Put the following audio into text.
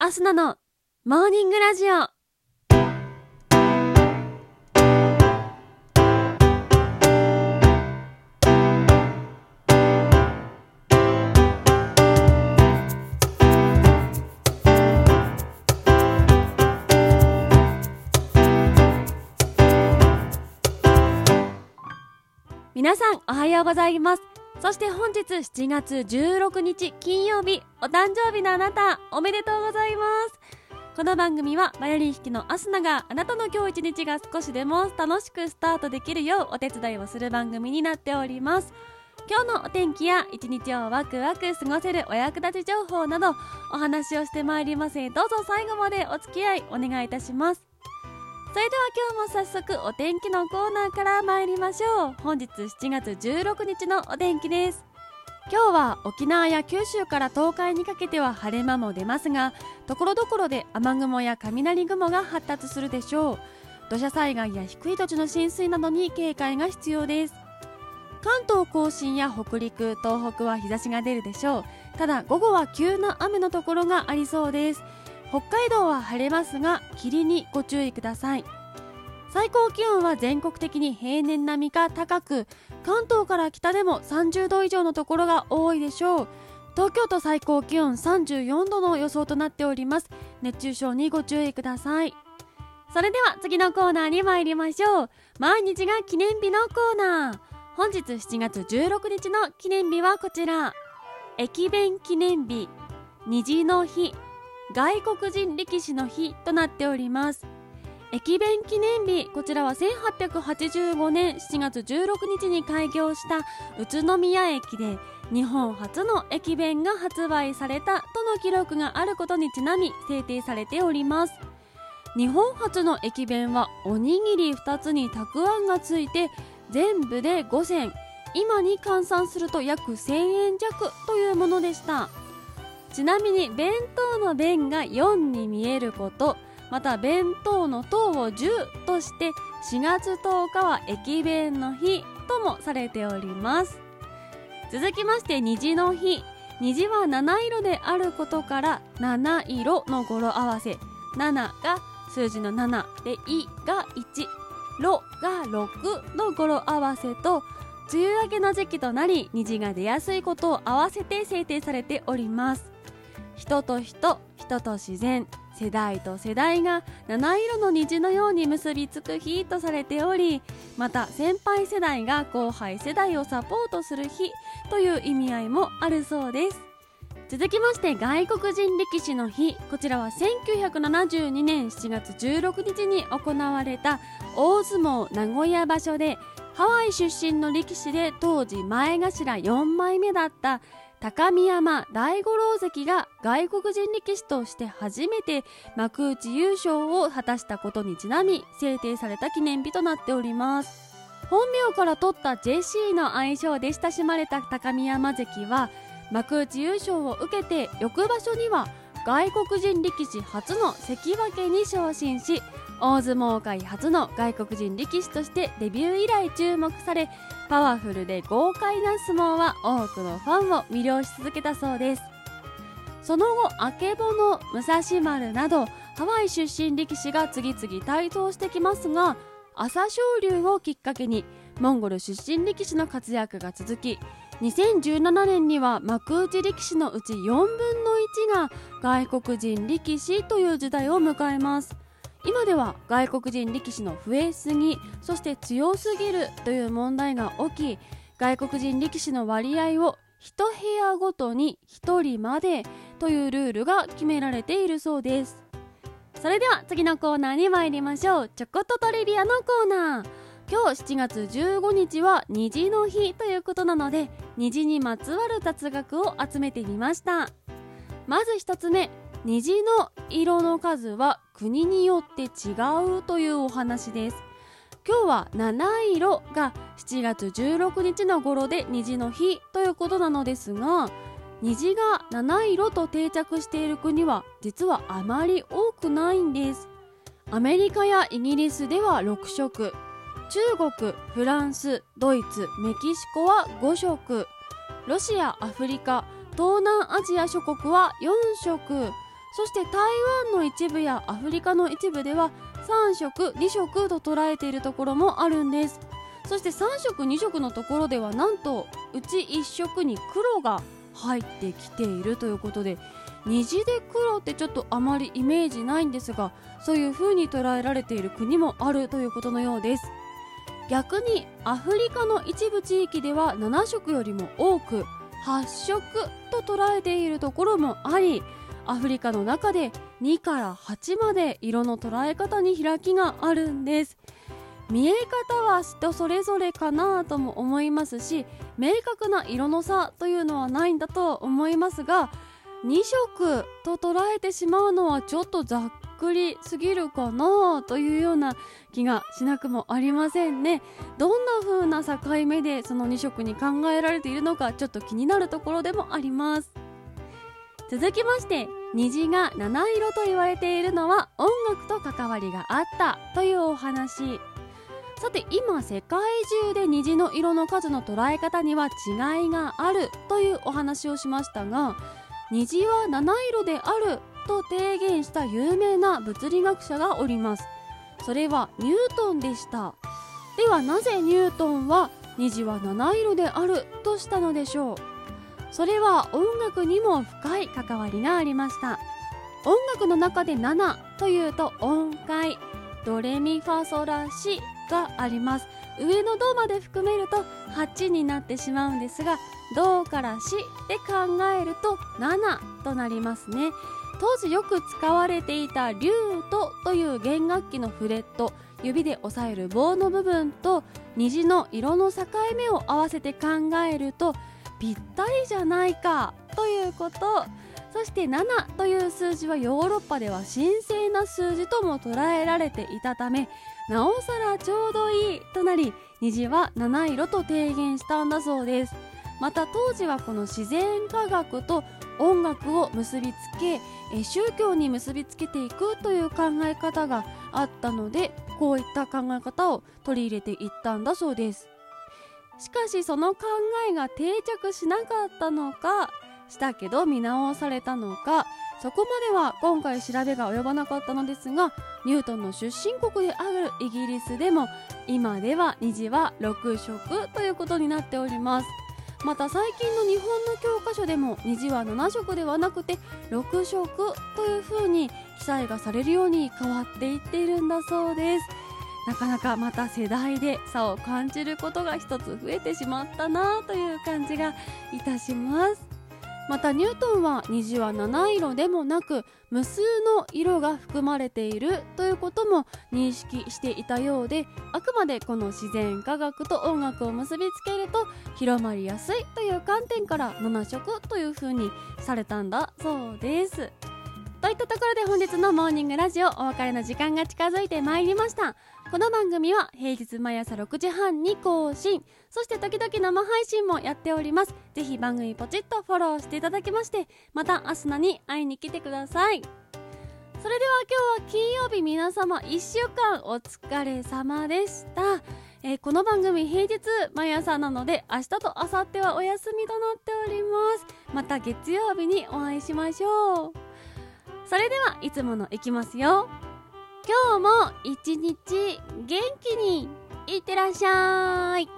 アスナのモーニングラジオ。皆さんおはようございます。そして本日7月16日金曜日お誕生日のあなたおめでとうございます。この番組はバイオリン弾きのアスナがあなたの今日一日が少しでも楽しくスタートできるようお手伝いをする番組になっております。今日のお天気や一日をワクワク過ごせるお役立ち情報などお話をしてまいります。どうぞ最後までお付き合いお願いいたします。それでは今日も早速お天気のコーナーから参りましょう。本日7月16日のお天気です。今日は沖縄や九州から東海にかけては晴れ間も出ますがところどころで雨雲や雷雲が発達するでしょう。土砂災害や低い土地の浸水などに警戒が必要です。関東甲信や北陸東北は日差しが出るでしょう。ただ午後は急な雨のところがありそうです。北海道は晴れますが霧にご注意ください。最高気温は全国的に平年並みか高く関東から北でも30度以上のところが多いでしょう。東京都最高気温34度の予想となっております。熱中症にご注意ください。それでは次のコーナーに参りましょう。毎日が記念日のコーナー。本日7月16日の記念日はこちら。駅弁記念日。虹の日。外国人力士の日となっております。駅弁記念日こちらは1885年7月16日に開業した宇都宮駅で日本初の駅弁が発売されたとの記録があることにちなみ制定されております。日本初の駅弁はおにぎり2つにたくあんがついて全部で5銭今に換算すると約1000円弱というものでした。ちなみに弁当の弁が4に見えることまた弁当の等を10として4月10日は駅弁の日ともされております。続きまして虹の日。虹は七色であることから七色の語呂合わせ。7が数字の7で「い」が1「ろ」が6の語呂合わせと梅雨明けの時期となり虹が出やすいことを合わせて制定されております。人と人人と自然世代と世代が七色の虹のように結びつく日とされておりまた先輩世代が後輩世代をサポートする日という意味合いもあるそうです。続きまして外国人力士の日。こちらは1972年7月16日に行われた大相撲名古屋場所でハワイ出身の力士で当時前頭4枚目だった高見山大五郎関が外国人力士として初めて幕内優勝を果たしたことにちなみ制定された記念日となっております。本名から取ったジェシーの愛称で親しまれた高見山関は幕内優勝を受けて翌場所には外国人力士初の関脇に昇進し大相撲界初の外国人力士としてデビュー以来注目されパワフルで豪快な相撲は多くのファンを魅了し続けたそうです。その後あけぼの武蔵丸などハワイ出身力士が次々台頭してきますが朝青龍をきっかけにモンゴル出身力士の活躍が続き2017年には幕内力士のうち4分の1が外国人力士という時代を迎えます。今では外国人力士の増えすぎそして強すぎるという問題が起き外国人力士の割合を1部屋ごとに1人までというルールが決められているそうです。それでは次のコーナーに参りましょう。ちょこっとトリビアのコーナー。今日7月15日は虹の日ということなので虹にまつわる雑学を集めてみました。まず1つ目虹の色の数は国によって違うというお話です。今日は七色が7月16日の頃で虹の日ということなのですが虹が七色と定着している国は実はあまり多くないんです。アメリカやイギリスでは6色。中国フランスドイツメキシコは5色。ロシアアフリカ東南アジア諸国は4色。そして台湾の一部やアフリカの一部では3色2色と捉えているところもあるんです。そして3色2色のところではなんとうち1色に黒が入ってきているということで虹で黒ってちょっとあまりイメージないんですがそういう風に捉えられている国もあるということのようです。逆にアフリカの一部地域では7色よりも多く8色と捉えているところもありアフリカの中で2から8まで色の捉え方に開きがあるんです。見え方は人それぞれかなとも思いますし明確な色の差というのはないんだと思いますが2色と捉えてしまうのはちょっとざっくりすぎるかなというような気がしなくもありませんね。どんな風な境目でその2色に考えられているのかちょっと気になるところでもあります。続きまして虹が七色と言われているのは音楽と関わりがあったというお話。さて今世界中で虹の色の数の捉え方には違いがあるというお話をしましたが虹は七色であると提言した有名な物理学者がおります。それはニュートンでした。ではなぜニュートンは虹は七色であるとしたのでしょう？それは音楽にも深い関わりがありました。音楽の中で7というと音階。ドレミファソラシがあります。上のドまで含めると8になってしまうんですがドからシで考えると7となりますね。当時よく使われていたリュートという弦楽器のフレット。指で押さえる棒の部分と虹の色の境目を合わせて考えるとぴったりじゃないかということ。そして7という数字はヨーロッパでは神聖な数字とも捉えられていたためなおさらちょうどいいとなり虹は七色と提言したんだそうです。また当時はこの自然科学と音楽を結びつけ宗教に結びつけていくという考え方があったのでこういった考え方を取り入れていったんだそうです。しかしその考えが定着しなかったのかしたけど見直されたのかそこまでは今回調べが及ばなかったのですがニュートンの出身国であるイギリスでも今では虹は6色ということになっております。また最近の日本の教科書でも虹は7色ではなくて6色という風に記載がされるように変わっていっているんだそうです。なかなかまた世代で差を感じることが一つ増えてしまったなという感じがいたします。またニュートンは虹は七色でもなく無数の色が含まれているということも認識していたようであくまでこの自然科学と音楽を結びつけると広まりやすいという観点から7色という風にされたんだそうです。といったところで本日のモーニングラジオお別れの時間が近づいてまいりました。この番組は平日毎朝6時半に更新。そして時々生配信もやっております。ぜひ番組ポチッとフォローしていただきましてまたアスナに会いに来てください。それでは今日は金曜日皆様1週間お疲れ様でした。えー、この番組平日毎朝なので明日と明後日はお休みとなっております。また月曜日にお会いしましょう。それではいつものいきますよ。今日も一日元気にいってらっしゃい。